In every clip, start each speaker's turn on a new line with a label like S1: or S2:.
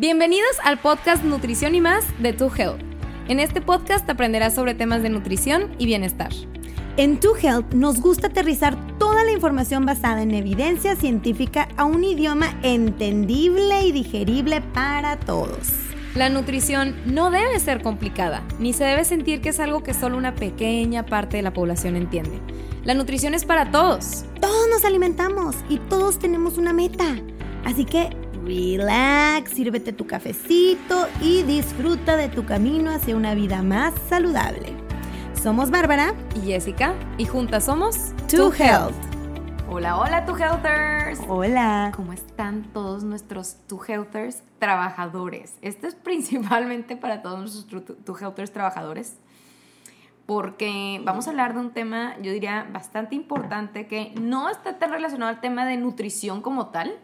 S1: Bienvenidos al podcast Nutrición y más de Tu Health. En este podcast aprenderás sobre temas de nutrición y bienestar.
S2: En Tu Health nos gusta aterrizar toda la información basada en evidencia científica a un idioma entendible y digerible para todos.
S1: La nutrición no debe ser complicada, ni se debe sentir que es algo que solo una pequeña parte de la población entiende. La nutrición es para todos.
S2: Todos nos alimentamos y todos tenemos una meta. Así que relax, sírvete tu cafecito y disfruta de tu camino hacia una vida más saludable. Somos Bárbara
S1: y Jessica y juntas somos
S2: To Health.
S1: Hola, hola, To Healthers.
S2: Hola.
S1: ¿Cómo están todos nuestros To Healthers trabajadores? Esto es principalmente para todos nuestros To Healthers trabajadores porque vamos a hablar de un tema, yo diría, bastante importante que no está tan relacionado al tema de nutrición como tal,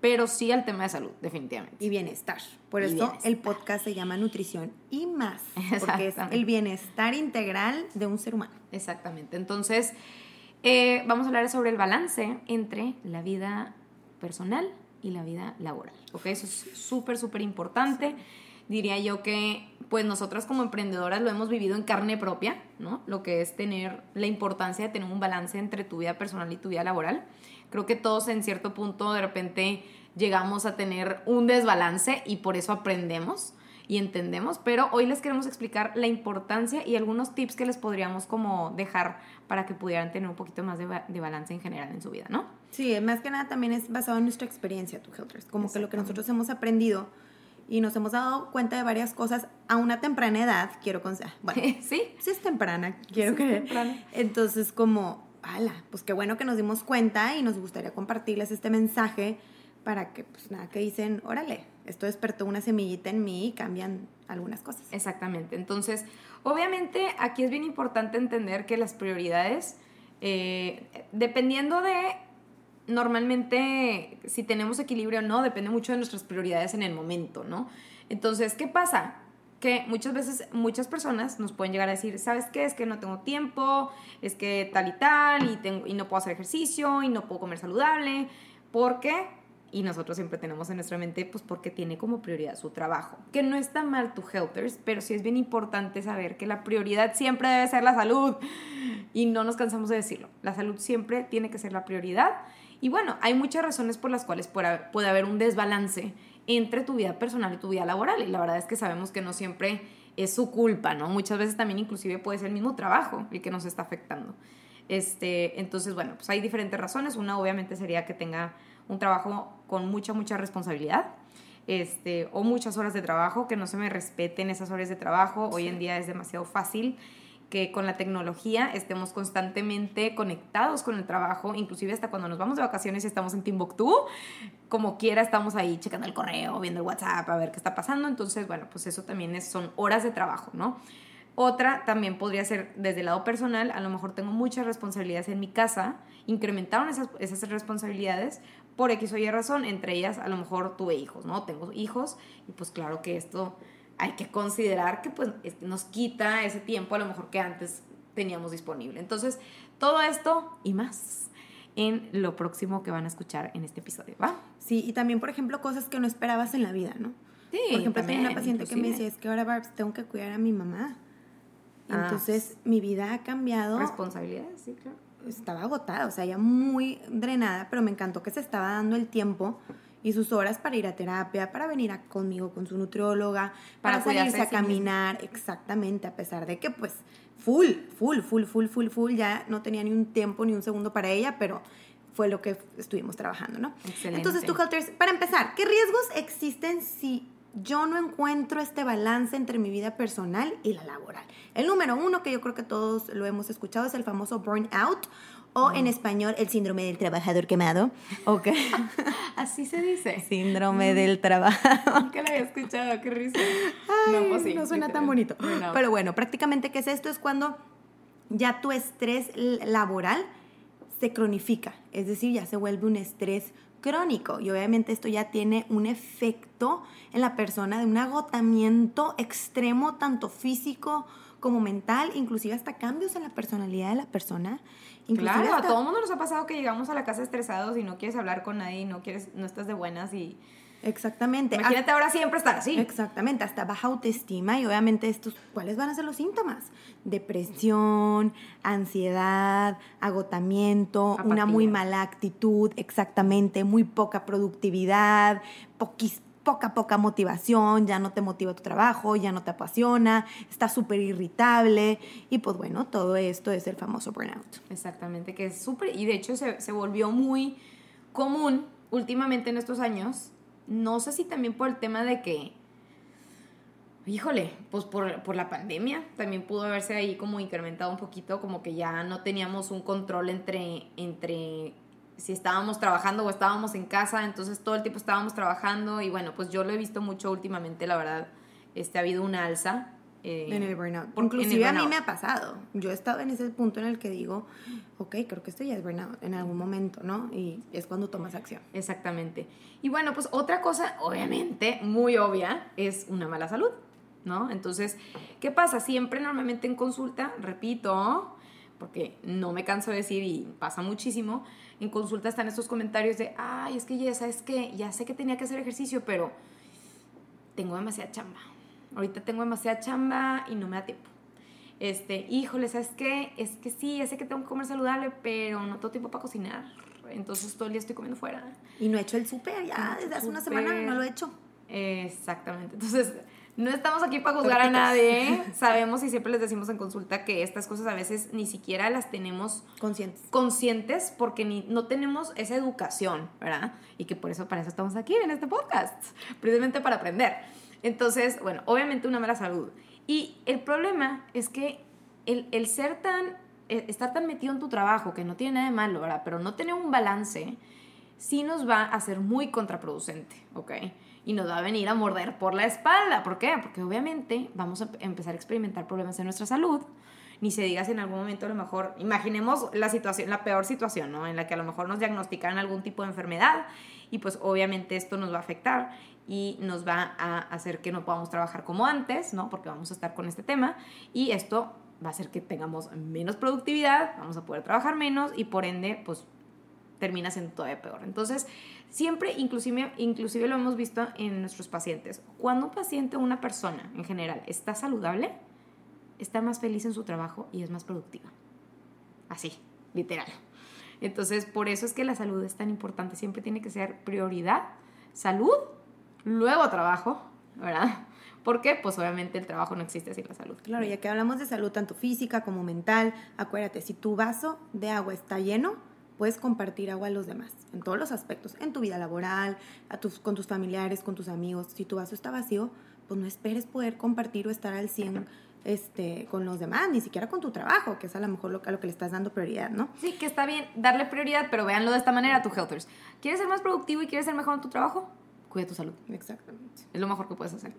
S1: pero sí al tema de salud, definitivamente.
S2: Y bienestar. Por eso el podcast se llama Nutrición y más, porque es el bienestar integral de un ser humano.
S1: Exactamente. Entonces, eh, vamos a hablar sobre el balance entre la vida personal y la vida laboral. ¿Ok? Eso es súper, súper importante. Diría yo que, pues nosotras como emprendedoras lo hemos vivido en carne propia, ¿no? Lo que es tener la importancia de tener un balance entre tu vida personal y tu vida laboral. Creo que todos en cierto punto de repente llegamos a tener un desbalance y por eso aprendemos y entendemos, pero hoy les queremos explicar la importancia y algunos tips que les podríamos como dejar para que pudieran tener un poquito más de, balance en general en su vida, ¿no?
S2: Sí, más que nada también es basado en nuestra experiencia, tu Helters, como que lo que nosotros hemos aprendido y nos hemos dado cuenta de varias cosas a una temprana edad, quiero considerar. Bueno,
S1: sí,
S2: sí es temprana, quiero creer. Entonces, como ala, pues qué bueno que nos dimos cuenta y nos gustaría compartirles este mensaje para que, pues nada, que dicen, órale, esto despertó una semillita en mí y cambian algunas cosas.
S1: Exactamente. Entonces, obviamente aquí es bien importante entender que las prioridades, eh, dependiendo de, normalmente, si tenemos equilibrio o no, depende mucho de nuestras prioridades en el momento, ¿no? Entonces, ¿qué pasa? Que muchas veces muchas personas nos pueden llegar a decir, ¿sabes qué? Es que no tengo tiempo, es que tal y tal, y, tengo, y no puedo hacer ejercicio, y no puedo comer saludable. ¿Por qué? Y nosotros siempre tenemos en nuestra mente, pues porque tiene como prioridad su trabajo. Que no está mal tu helpers, pero sí es bien importante saber que la prioridad siempre debe ser la salud. Y no nos cansamos de decirlo. La salud siempre tiene que ser la prioridad. Y bueno, hay muchas razones por las cuales puede haber un desbalance entre tu vida personal y tu vida laboral. Y la verdad es que sabemos que no siempre es su culpa, ¿no? Muchas veces también inclusive puede ser el mismo trabajo el que nos está afectando. Este, entonces, bueno, pues hay diferentes razones. Una obviamente sería que tenga un trabajo con mucha, mucha responsabilidad. Este, o muchas horas de trabajo, que no se me respeten esas horas de trabajo. Hoy en día es demasiado fácil que con la tecnología estemos constantemente conectados con el trabajo, inclusive hasta cuando nos vamos de vacaciones y estamos en Timbuktu, como quiera estamos ahí checando el correo, viendo el WhatsApp, a ver qué está pasando, entonces bueno, pues eso también son horas de trabajo, ¿no? Otra también podría ser desde el lado personal, a lo mejor tengo muchas responsabilidades en mi casa, incrementaron esas, esas responsabilidades por X o Y razón, entre ellas a lo mejor tuve hijos, ¿no? Tengo hijos y pues claro que esto hay que considerar que pues nos quita ese tiempo a lo mejor que antes teníamos disponible. Entonces, todo esto y más en lo próximo que van a escuchar en este episodio, ¿va?
S2: Sí, y también, por ejemplo, cosas que no esperabas en la vida, ¿no?
S1: Sí,
S2: por ejemplo, tenía una paciente que me decía, es que ahora, Barbs, tengo que cuidar a mi mamá. Ah. Entonces, mi vida ha cambiado.
S1: Responsabilidades, sí, claro.
S2: Estaba agotada, o sea, ya muy drenada, pero me encantó que se estaba dando el tiempo y sus horas para ir a terapia, para venir a, conmigo con su nutrióloga, para, salirse a caminar, exactamente, a pesar de que pues full, full, full, full, full, full, ya no tenía ni un tiempo ni un segundo para ella, pero fue lo que estuvimos trabajando, ¿no?
S1: Excelente.
S2: Entonces, tú, Halters, para empezar, ¿qué riesgos existen si yo no encuentro este balance entre mi vida personal y la laboral? El número uno, que yo creo que todos lo hemos escuchado, es el famoso burnout o en español, el síndrome del trabajador quemado.
S1: Ok. Así se dice.
S2: Síndrome del trabajador.
S1: Nunca lo había escuchado, qué risa.
S2: no, pues sí, no suena tan bonito. Pero bueno, prácticamente, ¿qué es esto? Es cuando ya tu estrés laboral se cronifica. Es decir, ya se vuelve un estrés crónico. Y obviamente esto ya tiene un efecto en la persona de un agotamiento extremo, tanto físico como mental, inclusive hasta cambios en la personalidad de la persona
S1: claro, a todo mundo nos ha pasado que llegamos a la casa estresados y no quieres hablar con nadie, no quieres, no estás de buenas y
S2: Exactamente.
S1: Imagínate ahora siempre estar así.
S2: Exactamente, hasta baja autoestima y obviamente estos, ¿cuáles van a ser los síntomas? Depresión, ansiedad, agotamiento, una muy mala actitud, exactamente, muy poca productividad, poquis, poca, poca motivación, ya no te motiva tu trabajo, ya no te apasiona, estás súper irritable y pues bueno, todo esto es el famoso burnout.
S1: Exactamente, que es súper, y de hecho se, se volvió muy común últimamente en estos años no sé si también por el tema de que, híjole, pues por, la pandemia también pudo haberse ahí como incrementado un poquito, como que ya no teníamos un control entre, entre si estábamos trabajando o estábamos en casa, entonces todo el tiempo estábamos trabajando y bueno, pues yo lo he visto mucho últimamente, la verdad, este, ha habido una alza
S2: eh, en el burnout. Inclusive a mí me ha pasado. Yo he estado en ese punto en el que digo, ok, creo que esto ya es burnout en algún momento, ¿no? Y es cuando tomas acción.
S1: Exactamente. Y bueno, pues otra cosa, obviamente, muy obvia, es una mala salud, ¿no? Entonces, ¿qué pasa? Siempre normalmente en consulta, repito, porque no me canso de decir y pasa muchísimo, en consulta están estos comentarios de, ay, es que ya sabes que ya sé que tenía que hacer ejercicio, pero tengo demasiada chamba ahorita tengo demasiada chamba y no me da tiempo. Este, híjole, ¿sabes qué? Es que sí, ya sé que tengo que comer saludable, pero no tengo tiempo para cocinar. Entonces todo el día estoy comiendo fuera.
S2: Y no he hecho el súper ya, desde hace una semana no lo he hecho.
S1: Exactamente. Entonces, no estamos aquí para juzgar a nadie. Sabemos y siempre les decimos en consulta que estas cosas a veces ni siquiera las tenemos
S2: conscientes.
S1: Conscientes porque ni, no tenemos esa educación, ¿verdad? Y que por eso, para eso estamos aquí en este podcast, precisamente para aprender. Entonces, bueno, obviamente una mala salud. Y el problema es que el, ser tan, e, estar tan metido en tu trabajo, que no tiene nada de malo, ¿verdad? Pero no tener un balance, sí nos va a ser muy contraproducente, ¿ok? Y nos va a venir a morder por la espalda. ¿Por qué? Porque obviamente vamos a empezar a experimentar problemas en nuestra salud. Ni se diga si en algún momento a lo mejor, imaginemos la situación, la peor situación, ¿no? En la que a lo mejor nos diagnosticaran algún tipo de enfermedad y pues obviamente esto nos va a afectar y nos va a hacer que no podamos trabajar como antes, ¿no? Porque vamos a estar con este tema y esto va a hacer que tengamos menos productividad, vamos a poder trabajar menos y por ende, pues termina siendo todavía peor. Entonces, siempre, inclusive, inclusive lo hemos visto en nuestros pacientes, cuando un paciente o una persona en general está saludable, está más feliz en su trabajo y es más productiva. Así, literal. Entonces, por eso es que la salud es tan importante, siempre tiene que ser prioridad, salud luego trabajo, ¿verdad? ¿Por qué? Pues obviamente el trabajo no existe sin la salud.
S2: Claro, ya que hablamos de salud tanto física como mental, acuérdate, si tu vaso de agua está lleno, puedes compartir agua a los demás, en todos los aspectos, en tu vida laboral, a tus, con tus familiares, con tus amigos. Si tu vaso está vacío, pues no esperes poder compartir o estar al 100 este, con los demás, ni siquiera con tu trabajo, que es a lo mejor lo, a lo que le estás dando prioridad, ¿no?
S1: Sí, que está bien darle prioridad, pero véanlo de esta manera, tu Helters. ¿Quieres ser más productivo y quieres ser mejor en tu trabajo? cuida tu salud.
S2: Exactamente.
S1: Es lo mejor que puedes hacer.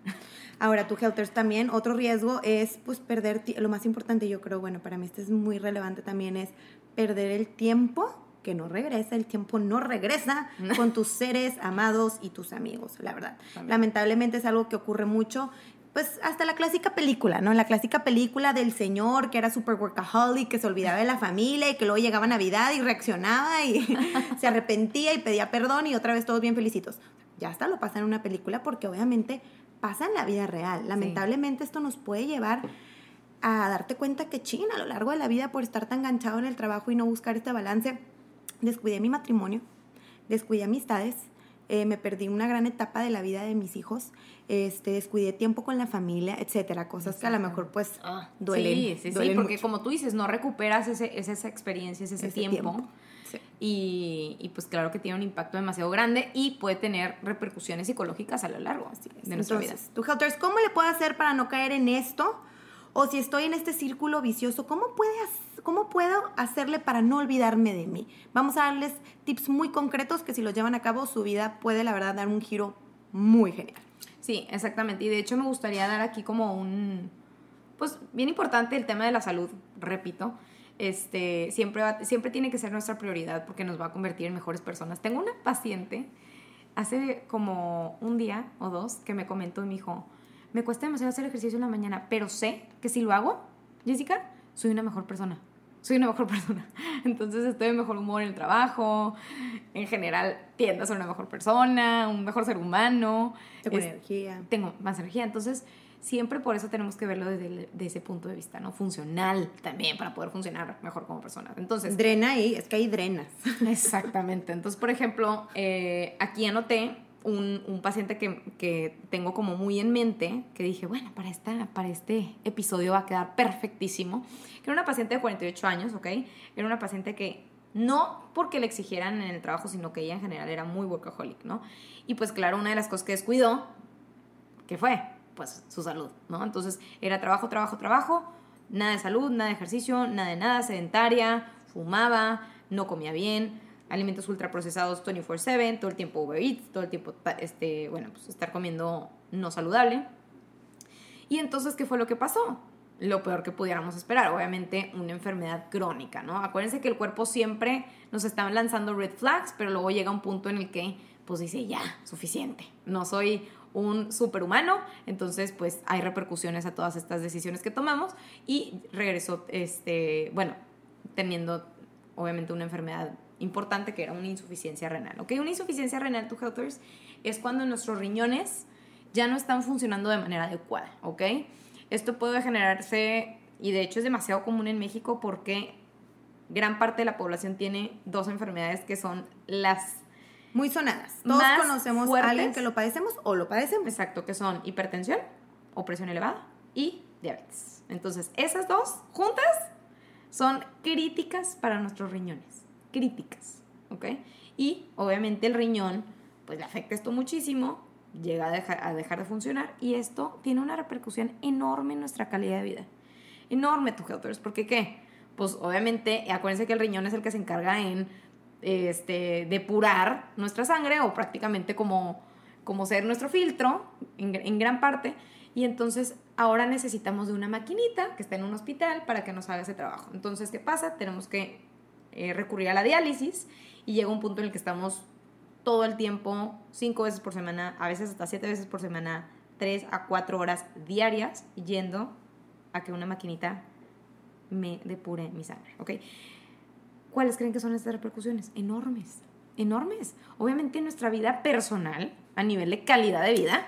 S2: Ahora, tu Helters también, otro riesgo es pues perder, lo más importante yo creo, bueno, para mí esto es muy relevante también, es perder el tiempo que no regresa, el tiempo no regresa con tus seres amados y tus amigos, la verdad. Lamentablemente es algo que ocurre mucho pues hasta la clásica película, ¿no? La clásica película del señor que era super workaholic, que se olvidaba de la familia y que luego llegaba Navidad y reaccionaba y se arrepentía y pedía perdón y otra vez todos bien felicitos ya hasta lo pasa en una película porque obviamente pasa en la vida real. Lamentablemente esto nos puede llevar a darte cuenta que china a lo largo de la vida por estar tan enganchado en el trabajo y no buscar este balance, descuidé mi matrimonio, descuidé amistades, eh, me perdí una gran etapa de la vida de mis hijos, este, descuidé tiempo con la familia, etcétera, cosas que a lo mejor pues ah, duelen.
S1: Sí, sí, sí, porque como tú dices, no recuperas ese, esa experiencia, ese, tiempo y, pues claro que tiene un impacto demasiado grande y puede tener repercusiones psicológicas a lo largo de nuestra vida.
S2: Tú, Helters, ¿cómo le puedo hacer para no caer en esto? O si estoy en este círculo vicioso, ¿cómo, puede, ¿cómo puedo hacerle para no olvidarme de mí? Vamos a darles tips muy concretos que si los llevan a cabo, su vida puede, la verdad, dar un giro muy genial.
S1: Sí, exactamente. Y de hecho me gustaría dar aquí como un, pues bien importante el tema de la salud, repito este, siempre, siempre tiene que ser nuestra prioridad porque nos va a convertir en mejores personas. Tengo una paciente hace como un día o dos que me comentó y me dijo, me cuesta demasiado hacer ejercicio en la mañana, pero sé que si lo hago, Jessica, soy una mejor persona. soy una mejor persona. Entonces estoy en mejor humor en el trabajo, en general tiendo a ser una mejor persona, un mejor ser humano.
S2: Tengo energía.
S1: Tengo más energía. Entonces, siempre por eso tenemos que verlo desde, ese punto de vista, ¿no? Funcional también, para poder funcionar mejor como persona. Entonces...
S2: Drena ahí, es que hay drenas.
S1: Exactamente. Entonces, por ejemplo, eh, aquí anoté un, un paciente que, que, tengo como muy en mente, que dije, bueno, para, esta, para este episodio va a quedar perfectísimo, que era una paciente de 48 años, ¿ok? Era una paciente que no porque le exigieran en el trabajo, sino que ella en general era muy workaholic, ¿no? Y pues claro, una de las cosas que descuidó, ¿qué fue? Pues su salud, ¿no? Entonces era trabajo, trabajo, trabajo, nada de salud, nada de ejercicio, nada de nada, sedentaria, fumaba, no comía bien, alimentos ultraprocesados 24/7, todo el tiempo Uber Eats, todo el tiempo, este, bueno, pues estar comiendo no saludable. Y entonces, ¿qué fue lo que pasó? Lo peor que pudiéramos esperar, obviamente una enfermedad crónica, ¿no? Acuérdense que el cuerpo siempre nos está lanzando red flags, pero luego llega un punto en el que, pues dice, ya, suficiente, no soy un superhumano, entonces pues hay repercusiones a todas estas decisiones que tomamos y regresó, este, bueno, teniendo obviamente una enfermedad importante que era una insuficiencia renal. ¿ok? Una insuficiencia renal, to helpers, es cuando nuestros riñones ya no están funcionando de manera adecuada. ¿ok? Esto puede generarse, y de hecho es demasiado común en México porque gran parte de la población tiene dos enfermedades que son las
S2: muy sonadas. Todos conocemos a alguien que lo padecemos o lo padecemos.
S1: Exacto, que son hipertensión o presión elevada y diabetes. Entonces, esas dos juntas son críticas para nuestros riñones críticas, ¿ok? Y obviamente el riñón, pues le afecta esto muchísimo, llega a dejar, a dejar de funcionar y esto tiene una repercusión enorme en nuestra calidad de vida. Enorme, tu helpers, porque ¿qué? Pues obviamente, acuérdense que el riñón es el que se encarga en este, depurar nuestra sangre o prácticamente como, como ser nuestro filtro en, en gran parte. Y entonces ahora necesitamos de una maquinita que está en un hospital para que nos haga ese trabajo. Entonces, ¿qué pasa? Tenemos que eh, recurrir a la diálisis y llega un punto en el que estamos todo el tiempo, cinco veces por semana, a veces hasta siete veces por semana, tres a cuatro horas diarias yendo a que una maquinita me depure mi sangre, ¿ok? ¿Cuáles creen que son estas repercusiones? Enormes, enormes. Obviamente en nuestra vida personal, a nivel de calidad de vida,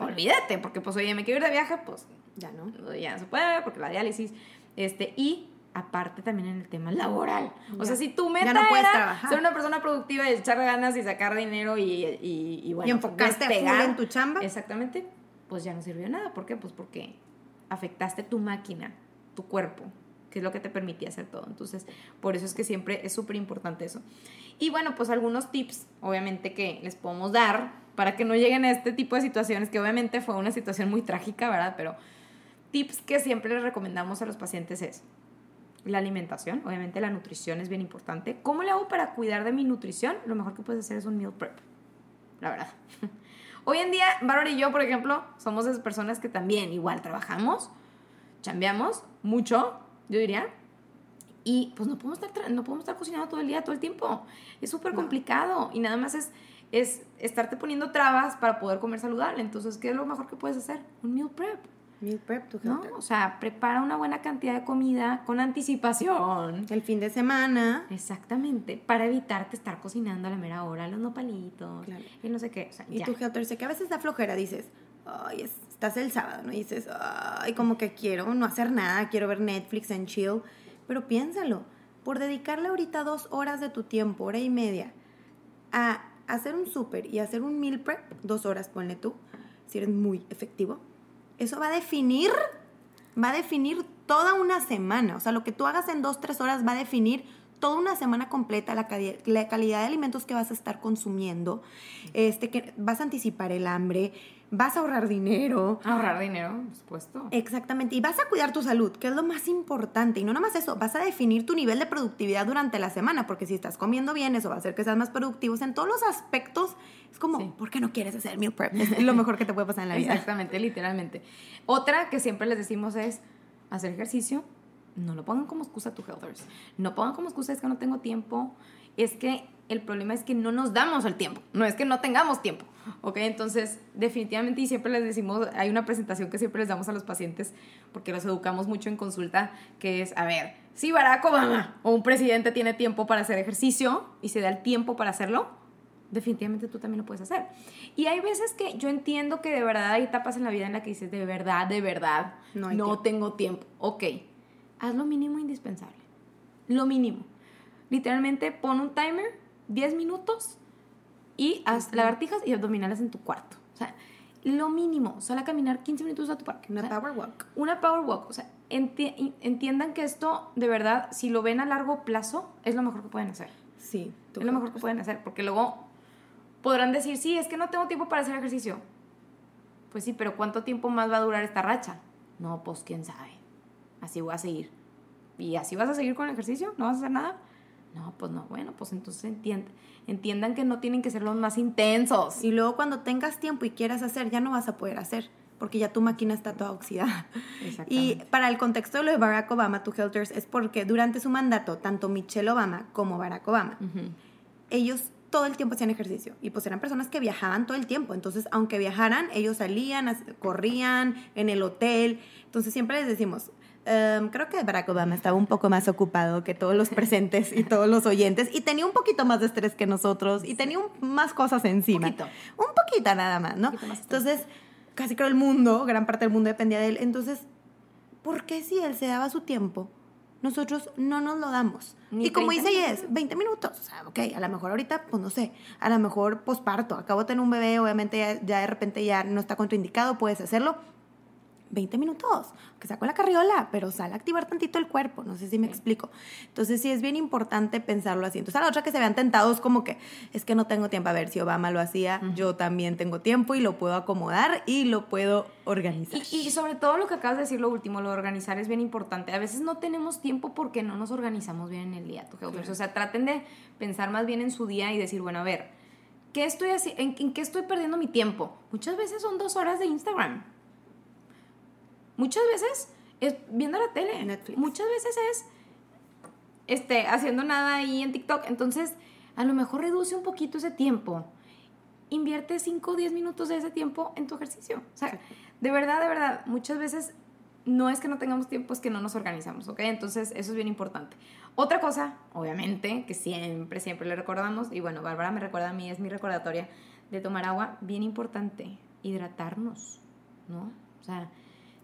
S1: olvídate, porque pues oye, me quiero ir de viaje, pues ya no, ya no se puede, porque la diálisis, este, y aparte también en el tema laboral. O sea, si tu meta no era ser una persona productiva y echar ganas y sacar dinero y, y, y bueno,
S2: y enfocarte pegar en tu chamba.
S1: Exactamente, pues ya no sirvió nada. ¿Por qué? Pues porque afectaste tu máquina, tu cuerpo, que es lo que te permitía hacer todo. Entonces, por eso es que siempre es súper importante eso. Y bueno, pues algunos tips, obviamente, que les podemos dar para que no lleguen a este tipo de situaciones, que obviamente fue una situación muy trágica, ¿verdad? Pero tips que siempre les recomendamos a los pacientes es, la alimentación, obviamente la nutrición es bien importante. ¿Cómo le hago para cuidar de mi nutrición? Lo mejor que puedes hacer es un meal prep, la verdad. Hoy en día, Bárbara y yo, por ejemplo, somos esas personas que también igual trabajamos, chambeamos mucho, yo diría, y pues no podemos estar, no podemos estar cocinando todo el día, todo el tiempo. Es súper complicado y nada más es, es estarte poniendo trabas para poder comer saludable. Entonces, ¿qué es lo mejor que puedes hacer? Un meal prep.
S2: Meal prep to
S1: ¿No? O sea, prepara una buena cantidad de comida con anticipación.
S2: El fin de semana.
S1: Exactamente. Para evitarte estar cocinando a la mera hora, los nopalitos. Y no sé qué.
S2: y tu Helter, sé que a veces da flojera, dices, ay, estás el sábado, ¿no? Y dices, ay, como que quiero no hacer nada, quiero ver Netflix en chill. Pero piénsalo, por dedicarle ahorita dos horas de tu tiempo, hora y media, a hacer un súper y hacer un meal prep, dos horas, ponle tú, si eres muy efectivo eso va a definir, va a definir toda una semana. O sea, lo que tú hagas en dos, tres horas va a definir toda una semana completa la, la, calidad de alimentos que vas a estar consumiendo, este, que vas a anticipar el hambre, vas a ahorrar dinero.
S1: Ahorrar dinero, por supuesto.
S2: Exactamente, y vas a cuidar tu salud, que es lo más importante. Y no nada más eso, vas a definir tu nivel de productividad durante la semana, porque si estás comiendo bien, eso va a hacer que seas más productivos en todos los aspectos. Es como, ¿por qué no quieres hacer meal prep? Es lo mejor que te puede pasar en la vida.
S1: Exactamente, literalmente. Otra que siempre les decimos es hacer ejercicio, no lo pongan como excusa tu healthers. No pongan como excusa es que no tengo tiempo. Es que el problema es que no nos damos el tiempo. No es que no tengamos tiempo. ¿ok? Entonces, definitivamente, y siempre les decimos, hay una presentación que siempre les damos a los pacientes, porque los educamos mucho en consulta, que es, a ver, si Barack Obama o un presidente tiene tiempo para hacer ejercicio y se da el tiempo para hacerlo, definitivamente tú también lo puedes hacer. Y hay veces que yo entiendo que de verdad hay etapas en la vida en la que dices, de verdad, de verdad, no, tengo tiempo. Ok, haz lo mínimo indispensable. Lo mínimo. Literalmente pon un timer, 10 minutos, y haz lagartijas y abdominales en tu cuarto. O sea, lo mínimo, sal a caminar 15 minutos a tu parque.
S2: Una power walk.
S1: Una power walk. O sea, entiendan que esto, de verdad, si lo ven a largo plazo, es lo mejor que pueden hacer.
S2: Sí.
S1: Es lo mejor que pueden hacer, porque luego podrán decir, sí, es que no tengo tiempo para hacer ejercicio. Pues sí, pero ¿cuánto tiempo más va a durar esta racha? No, pues quién sabe. Así voy a seguir. ¿Y así vas a seguir con el ejercicio? ¿No vas a hacer nada? No, pues no, bueno, pues entonces entiendan, entiendan que no tienen que ser los más intensos.
S2: Y luego cuando tengas tiempo y quieras hacer, ya no vas a poder hacer, porque ya tu máquina está toda oxidada. Y para el contexto de lo de Barack Obama, tu Helters, es porque durante su mandato, tanto Michelle Obama como Barack Obama, ellos todo el tiempo hacían ejercicio. Y pues eran personas que viajaban todo el tiempo. Entonces, aunque viajaran, ellos salían, corrían en el hotel. Entonces, siempre les decimos, em, creo que Barack Obama estaba un poco más ocupado que todos los presentes y todos los oyentes. Y tenía un poquito más de estrés que nosotros. Y tenía más cosas encima. Un poquito. Un poquito nada más, ¿no? Entonces, casi creo el mundo, gran parte del mundo dependía de él. Entonces, ¿por qué si él se daba su tiempo? nosotros no nos lo damos. y como dice es 20 minutos. O sea, ok, a lo mejor ahorita, pues no sé, a lo mejor posparto, acabo de tener un bebé, obviamente ya, ya de repente ya no está contraindicado, puedes hacerlo, 20 minutos, que saco la carriola, pero sale a activar tantito el cuerpo, no sé si me explico. Entonces sí es bien importante pensarlo así. Entonces a la otra que se vean tentados como que es que no tengo tiempo, a ver si Obama lo hacía, yo también tengo tiempo y lo puedo acomodar y lo puedo organizar.
S1: Y, sobre todo lo que acabas de decir, lo último, lo de organizar es bien importante. A veces no tenemos tiempo porque no nos organizamos bien en el día. O sea, traten de pensar más bien en su día y decir, bueno, a ver, ¿qué estoy en, ¿en qué estoy perdiendo mi tiempo? Muchas veces son dos horas de Instagram Muchas veces es viendo la tele. Netflix. Muchas veces es este, haciendo nada ahí en TikTok. Entonces, a lo mejor reduce un poquito ese tiempo. Invierte 5 o 10 minutos de ese tiempo en tu ejercicio. O sea, de verdad, de verdad, muchas veces no es que no tengamos tiempo, es que no nos organizamos, ¿ok? Entonces, eso es bien importante. Otra cosa, obviamente, que siempre, siempre le recordamos, y bueno, Bárbara me recuerda a mí, es mi recordatoria de tomar agua, bien importante, hidratarnos, ¿no? O sea,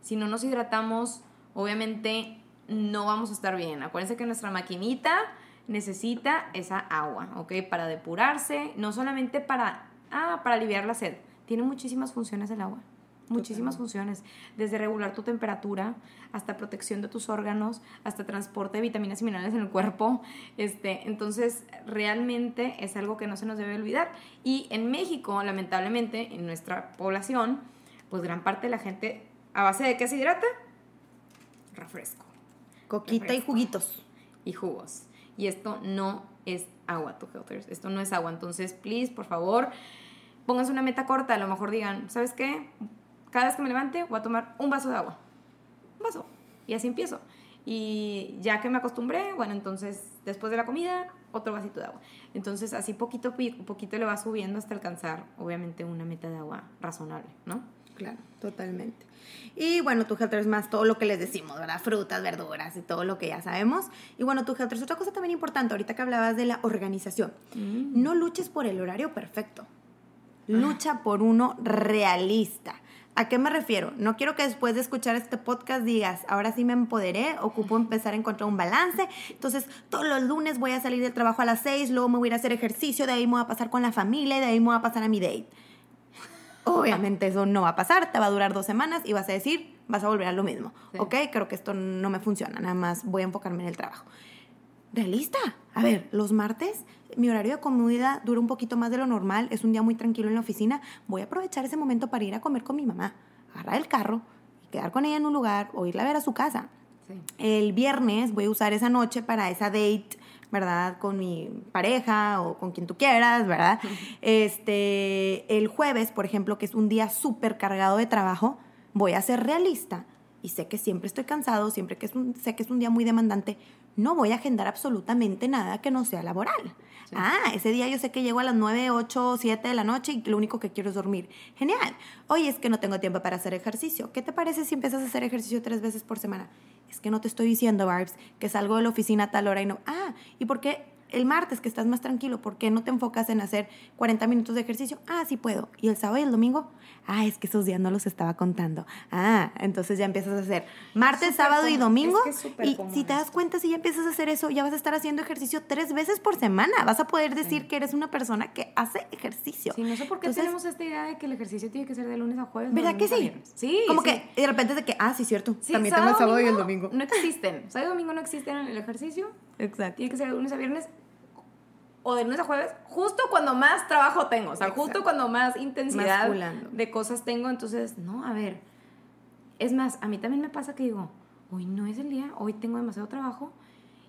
S1: si no nos hidratamos, obviamente no vamos a estar bien. Acuérdense que nuestra maquinita necesita esa agua, ¿ok? Para depurarse, no solamente para, ah, para aliviar la sed. Tiene muchísimas funciones el agua. Muchísimas funciones, desde regular tu temperatura hasta protección de tus órganos, hasta transporte de vitaminas y minerales en el cuerpo. Este, entonces, realmente es algo que no se nos debe olvidar. Y en México, lamentablemente, en nuestra población, pues gran parte de la gente ¿A base de qué se hidrata? Refresco.
S2: Coquita y juguitos.
S1: Y jugos. Y esto no es agua, tu filters. Esto no es agua. Entonces, please, por favor, pónganse una meta corta. A lo mejor digan, ¿sabes qué? Cada vez que me levante voy a tomar un vaso de agua. Un vaso. Y así empiezo. Y ya que me acostumbré, bueno, entonces después de la comida, otro vasito de agua. Entonces así poquito a poquito le va subiendo hasta alcanzar, obviamente, una meta de agua razonable, ¿no?
S2: Claro, totalmente. Y bueno, tu Helter es más todo lo que les decimos, ¿verdad? Frutas, verduras y todo lo que ya sabemos. Y bueno, tu Helter es otra cosa también importante, ahorita que hablabas de la organización. Mm. No luches por el horario perfecto. Lucha por uno realista. ¿A qué me refiero? No quiero que después de escuchar este podcast digas, ahora sí me empoderé, ocupo empezar a encontrar un balance. Entonces, todos los lunes voy a salir del trabajo a las 6, luego me voy a ir a hacer ejercicio, de ahí me voy a pasar con la familia y de ahí me voy a pasar a mi date. Obviamente eso no va a pasar, te va a durar dos semanas y vas a decir, vas a volver a lo mismo. Ok, creo que esto no me funciona, nada más voy a enfocarme en el trabajo. Realista. A ver, los martes mi horario de comida dura un poquito más de lo normal, es un día muy tranquilo en la oficina, voy a aprovechar ese momento para ir a comer con mi mamá, agarrar el carro y quedar con ella en un lugar o irla a ver a su casa. El viernes voy a usar esa noche para esa date ¿verdad? Con mi pareja o con quien tú quieras, ¿verdad? Este, el jueves, por ejemplo, que es un día súper cargado de trabajo, voy a ser realista y sé que siempre estoy cansado, siempre que es un, sé que es un día muy demandante, no voy a agendar absolutamente nada que no sea laboral. Ah, ese día yo sé que llego a las 9, 8, 7 de la noche y lo único que quiero es dormir. Genial. Oye, es que no tengo tiempo para hacer ejercicio. ¿Qué te parece si empiezas a hacer ejercicio tres veces por semana? Es que no te estoy diciendo, Barbs, que salgo de la oficina a tal hora y no. Ah, ¿y por qué el martes que estás más tranquilo, ¿por qué no te enfocas en hacer 40 minutos de ejercicio? Ah, sí puedo. ¿Y el sábado y el domingo? Ah, es que esos días no los estaba contando. Ah, entonces ya empiezas a hacer martes, sábado y domingo. y si te das cuenta, si ya empiezas a hacer eso, ya vas a estar haciendo ejercicio tres veces por semana. Vas a poder decir que eres una persona que hace ejercicio.
S1: Sí, no sé por qué tenemos esta idea de que el ejercicio tiene que ser de lunes a jueves.
S2: ¿Verdad que sí?
S1: Sí.
S2: Como que de repente es de que, ah, sí, cierto. También tengo el sábado y el domingo.
S1: No existen. Sábado y domingo no existen en el ejercicio.
S2: Exacto.
S1: Tiene que ser de lunes a viernes o de lunes a jueves, justo cuando más trabajo tengo, o sea, justo cuando más intensidad de cosas tengo, entonces, no, a ver, es más, a mí también me pasa que digo, hoy no es el día, hoy tengo demasiado trabajo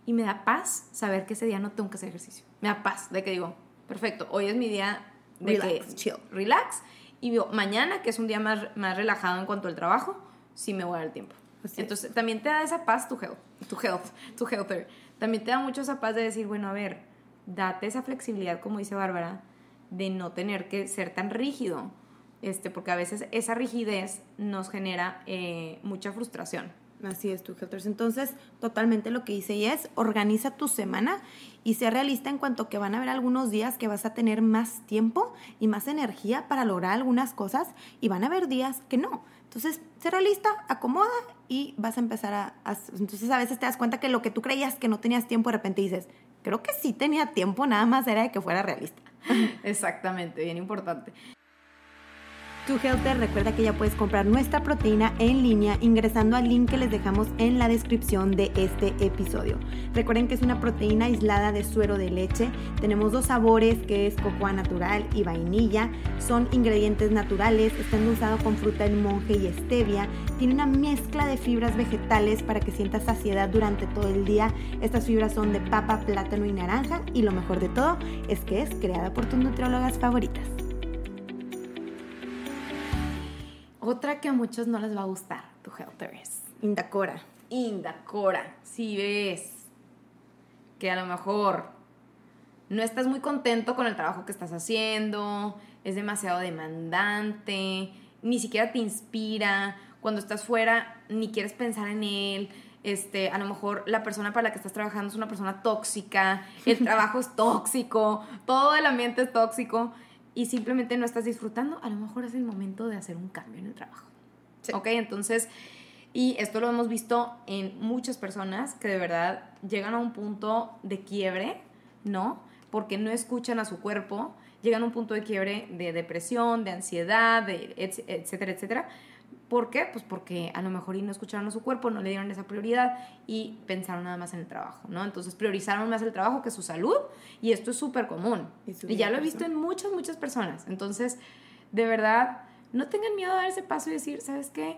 S1: y me da paz saber que ese día no tengo que hacer ejercicio. Me da paz de que digo, perfecto, hoy es mi día de
S2: relax, chill.
S1: relax y digo, mañana, que es un día más, más relajado en cuanto al trabajo, sí me voy a dar el tiempo. Entonces, también te da esa paz tu health, tu health, tu healther. También te da mucho esa paz de decir, bueno, a ver, date esa flexibilidad, como dice Bárbara, de no tener que ser tan rígido, este, porque a veces esa rigidez nos genera eh, mucha frustración.
S2: Así es, tú, Helters. Entonces, totalmente lo que hice y es, organiza tu semana y sé realista en cuanto que van a haber algunos días que vas a tener más tiempo y más energía para lograr algunas cosas y van a haber días que no. Entonces, sé realista, acomoda y vas a empezar a, a... Entonces, a veces te das cuenta que lo que tú creías que no tenías tiempo, de repente dices, creo que sí tenía tiempo, nada más era de que fuera realista.
S1: Exactamente, bien importante.
S2: Tu Healther recuerda que ya puedes comprar nuestra proteína en línea ingresando al link que les dejamos en la descripción de este episodio. Recuerden que es una proteína aislada de suero de leche. Tenemos dos sabores que es cocoa natural y vainilla. Son ingredientes naturales, están usados con fruta del monje y stevia. Tiene una mezcla de fibras vegetales para que sientas saciedad durante todo el día. Estas fibras son de papa, plátano y naranja y lo mejor de todo es que es creada por tus nutriólogas favoritas.
S1: Otra que a muchos no les va a gustar, tu Helter es
S2: Indacora.
S1: Indacora. Si ves que a lo mejor no estás muy contento con el trabajo que estás haciendo, es demasiado demandante, ni siquiera te inspira, cuando estás fuera ni quieres pensar en él, este, a lo mejor la persona para la que estás trabajando es una persona tóxica, el trabajo es tóxico, todo el ambiente es tóxico y simplemente no estás disfrutando, a lo mejor es el momento de hacer un cambio en el trabajo. ¿Ok? Entonces, y esto lo hemos visto en muchas personas que de verdad llegan a un punto de quiebre, ¿no? Porque no escuchan a su cuerpo, llegan a un punto de quiebre de depresión, de ansiedad, de etcétera, etcétera, ¿Por qué? Pues porque a lo mejor y no escucharon a su cuerpo, no le dieron esa prioridad y pensaron nada más en el trabajo, ¿no? Entonces priorizaron más el trabajo que su salud y esto es súper común. Y, ya lo he visto en muchas, muchas personas. Entonces, de verdad, no tengan miedo a dar ese paso y decir, ¿sabes qué?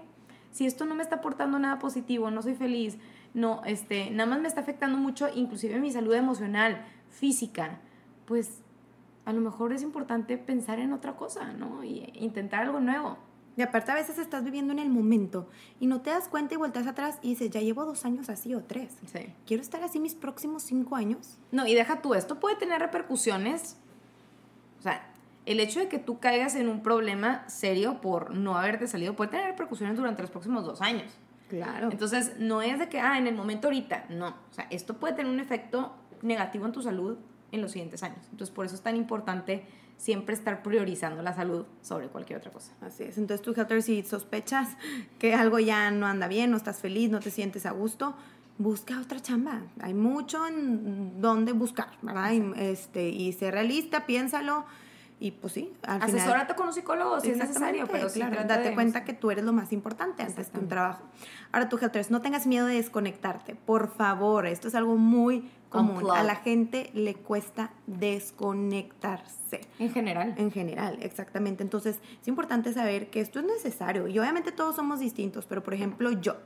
S1: Si esto no me está aportando nada positivo, no soy feliz, no, este, nada más me está afectando mucho, inclusive mi salud emocional, física, pues a lo mejor es importante pensar en otra cosa, ¿no? Y intentar algo nuevo.
S2: Y aparte a veces estás viviendo en el momento y no te das cuenta y volteas atrás y dices, ya llevo dos años así o tres.
S1: Sí.
S2: ¿Quiero estar así mis próximos cinco años?
S1: No, y deja tú, esto puede tener repercusiones. O sea, el hecho de que tú caigas en un problema serio por no haberte salido puede tener repercusiones durante los próximos dos años.
S2: Claro.
S1: Entonces, no es de que, ah, en el momento ahorita, no. O sea, esto puede tener un efecto negativo en tu salud en los siguientes años. Entonces, por eso es tan importante siempre estar priorizando la salud sobre cualquier otra cosa.
S2: Así es. Entonces tú, Helter, si sospechas que algo ya no anda bien, no estás feliz, no te sientes a gusto, busca otra chamba. Hay mucho en donde buscar, ¿verdad? Y, este, y sé realista, piénsalo. Y pues sí,
S1: al Asesórate con un psicólogo si es necesario, pero
S2: claro, date cuenta que tú eres lo más importante antes que un trabajo. Ahora tú, Helters, no tengas miedo de desconectarte, por favor. Esto es algo muy común. A la gente le cuesta desconectarse.
S1: En general.
S2: En general, exactamente. Entonces, es importante saber que esto es necesario. Y obviamente todos somos distintos, pero por ejemplo, yo.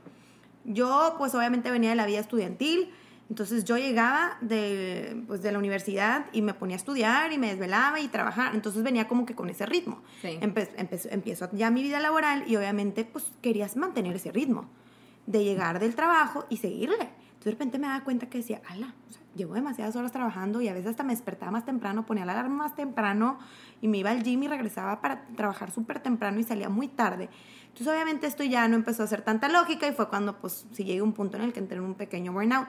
S2: Yo, pues obviamente venía de la vida estudiantil entonces yo llegaba de, pues, de la universidad y me ponía a estudiar y me desvelaba y trabajaba. Entonces venía como que con ese ritmo. empiezo ya mi vida laboral y obviamente pues querías mantener ese ritmo. de llegar del trabajo y seguirle. Entonces de repente me daba cuenta que decía, ala, llevo demasiadas horas trabajando y a veces hasta me despertaba más temprano, ponía la alarma más temprano y me iba al gym y regresaba para trabajar súper temprano y salía muy tarde. Entonces obviamente esto ya no empezó a hacer tanta lógica y fue cuando pues sí llegué a un punto en el que entré en un pequeño burnout.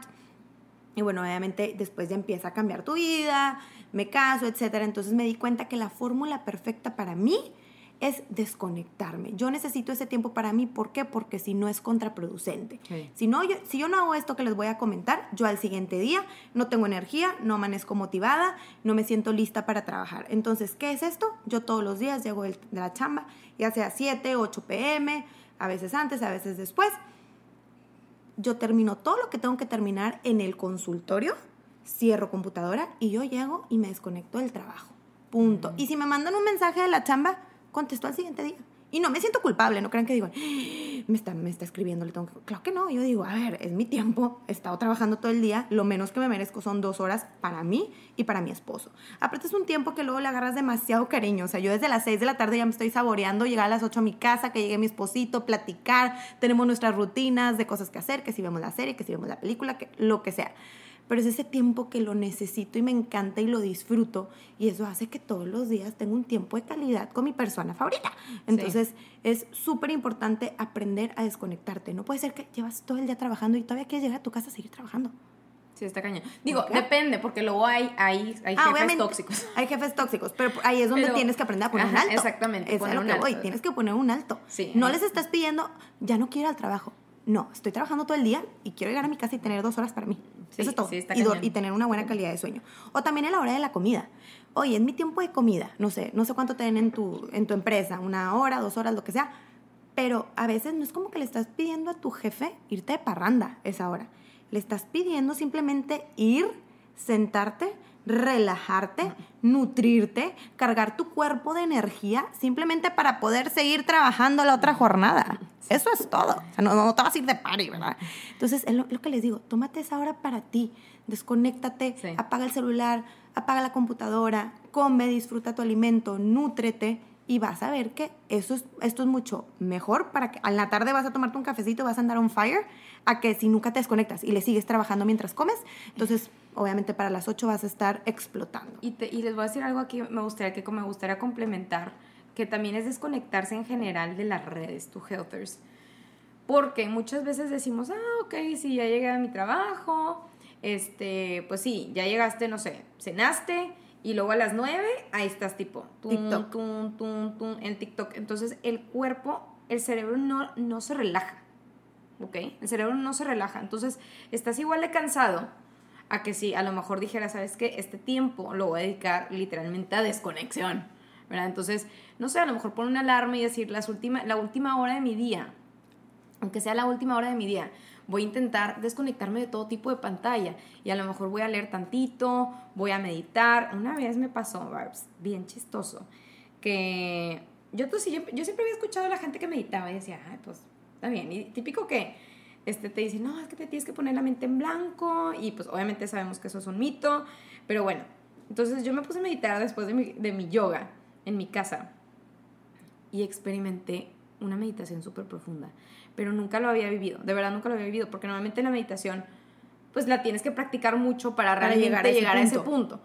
S2: Y bueno, obviamente después ya empieza a cambiar tu vida, me caso, etc. Entonces me di cuenta que la fórmula perfecta para mí es desconectarme. Yo necesito ese tiempo para mí. ¿Por qué? Porque si no es contraproducente. Si, no, yo, si yo no hago esto que les voy a comentar, yo al siguiente día no tengo energía, no amanezco motivada, no me siento lista para trabajar. Entonces, ¿qué es esto? Yo todos los días llego de la chamba, ya sea 7, 8 pm, a veces antes, a veces después. Yo termino todo lo que tengo que terminar en el consultorio, cierro computadora y yo llego y me desconecto del trabajo. Punto. Y si me mandan un mensaje de la chamba, contestó al siguiente día. Y no me siento culpable, no crean que digo, me está, me está escribiendo, que... Claro que no, yo digo, a ver, es mi tiempo, he estado trabajando todo el día, lo menos que me merezco son dos horas para mí y para mi esposo. Aparte es un tiempo que luego le agarras demasiado cariño, o sea, yo desde las 6 de la tarde ya me estoy saboreando, llegar a las 8 a mi casa, que llegue mi esposito, platicar, tenemos nuestras rutinas de cosas que hacer, que si vemos la serie, que si vemos la película, que lo que sea pero es ese tiempo que lo necesito y me encanta y lo disfruto y eso hace que todos los días tenga un tiempo de calidad con mi persona favorita. Entonces es súper importante aprender a desconectarte. No puede ser que llevas todo el día trabajando y todavía quieres llegar a tu casa a seguir trabajando.
S1: Sí, está cañón. Digo, depende, porque luego hay, hay, hay ah, jefes tóxicos.
S2: Hay jefes tóxicos, pero ahí es donde tienes que aprender a poner un alto.
S1: Exactamente.
S2: Es a lo que voy, tienes que poner un alto. no les estás pidiendo, ya no quiero ir al trabajo. No, estoy trabajando todo el día y quiero llegar a mi casa y tener dos horas para mí. Eso es todo. y, tener una buena calidad de sueño. O también a la hora de la comida. Oye, es mi tiempo de comida. No sé, no sé cuánto te den en tu, en tu empresa, una hora, dos horas, lo que sea. Pero a veces no es como que le estás pidiendo a tu jefe irte de parranda esa hora. Le estás pidiendo simplemente ir, sentarte, relajarte, nutrirte, cargar tu cuerpo de energía simplemente para poder seguir trabajando la otra jornada. Eso es todo. O sea, no, no, te vas a ir de party, ¿verdad? Entonces, es lo, que les digo, tómate esa hora para ti, desconéctate, apaga el celular, apaga la computadora, come, disfruta tu alimento, nútrete y vas a ver que eso es, esto es mucho mejor para que a la tarde vas a tomarte un cafecito, vas a andar on fire, a que si nunca te desconectas y le sigues trabajando mientras comes, entonces obviamente para las 8 vas a estar explotando.
S1: Y, y les voy a decir algo aquí, me gustaría que me gustaría complementar, que también es desconectarse en general de las redes, tu healthers. Porque muchas veces decimos, ah, ok, sí, ya llegué a mi trabajo, este, pues sí, ya llegaste, no sé, cenaste, y luego a las 9, ahí estás tipo, TikTok. en TikTok. Entonces el cuerpo, el cerebro no, no se relaja, ¿ok? El cerebro no se relaja. Entonces estás igual de cansado a que si a lo mejor dijera, ¿sabes qué? Este tiempo lo voy a dedicar literalmente a desconexión, ¿verdad? Entonces, no sé, a lo mejor pon una alarma y decir las última, la última hora de mi día, aunque sea la última hora de mi día, voy a intentar desconectarme de todo tipo de pantalla y a lo mejor voy a leer tantito, voy a meditar. Una vez me pasó, Barbs, bien chistoso, que yo, pues, yo, yo siempre había escuchado a la gente que meditaba y decía, ay, pues está bien. Y típico que este, te dice, no, es que te tienes que poner la mente en blanco y pues obviamente sabemos que eso es un mito, pero bueno, entonces yo me puse a meditar después de mi, de mi yoga en mi casa y experimenté una meditación súper profunda pero nunca lo había vivido, de verdad nunca lo había vivido, porque normalmente la meditación, pues la tienes que practicar mucho para, realmente llegar, a, llegar a, ese punto.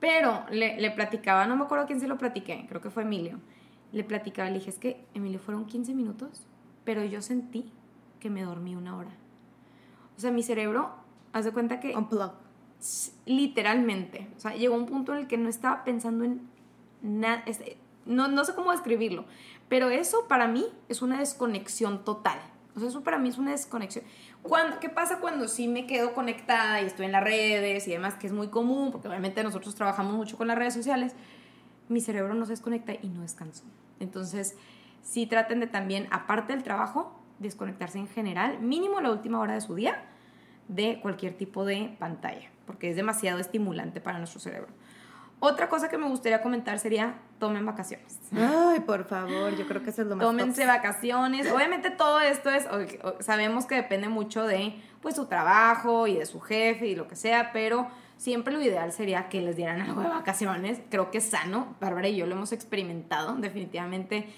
S1: Pero le, le, platicaba, no me acuerdo quién se lo platiqué, creo que fue Emilio. Le platicaba, le dije, es que Emilio fueron 15 minutos, pero yo sentí que me dormí una hora. O sea, mi cerebro, haz de cuenta que...
S2: Unplug.
S1: Literalmente. O sea, llegó un punto en el que no estaba pensando en nada. No, no sé cómo describirlo, pero eso para mí es una desconexión total. O sea, eso para mí es una desconexión. ¿Qué pasa cuando sí me quedo conectada y estoy en las redes y demás, que es muy común, porque obviamente nosotros trabajamos mucho con las redes sociales? Mi cerebro no se desconecta y no descanso. Entonces, sí traten de también, aparte del trabajo, desconectarse en general, mínimo la última hora de su día, de cualquier tipo de pantalla, porque es demasiado estimulante para nuestro cerebro. Otra cosa que me gustaría comentar sería tomen vacaciones.
S2: Ay, por favor, yo creo que eso es lo más
S1: Tómense vacaciones. Obviamente todo esto es, sabemos que depende mucho de pues su trabajo y de su jefe y lo que sea, pero siempre lo ideal sería que les dieran algo de vacaciones. Creo que es sano. Bárbara y yo lo hemos experimentado. Definitivamente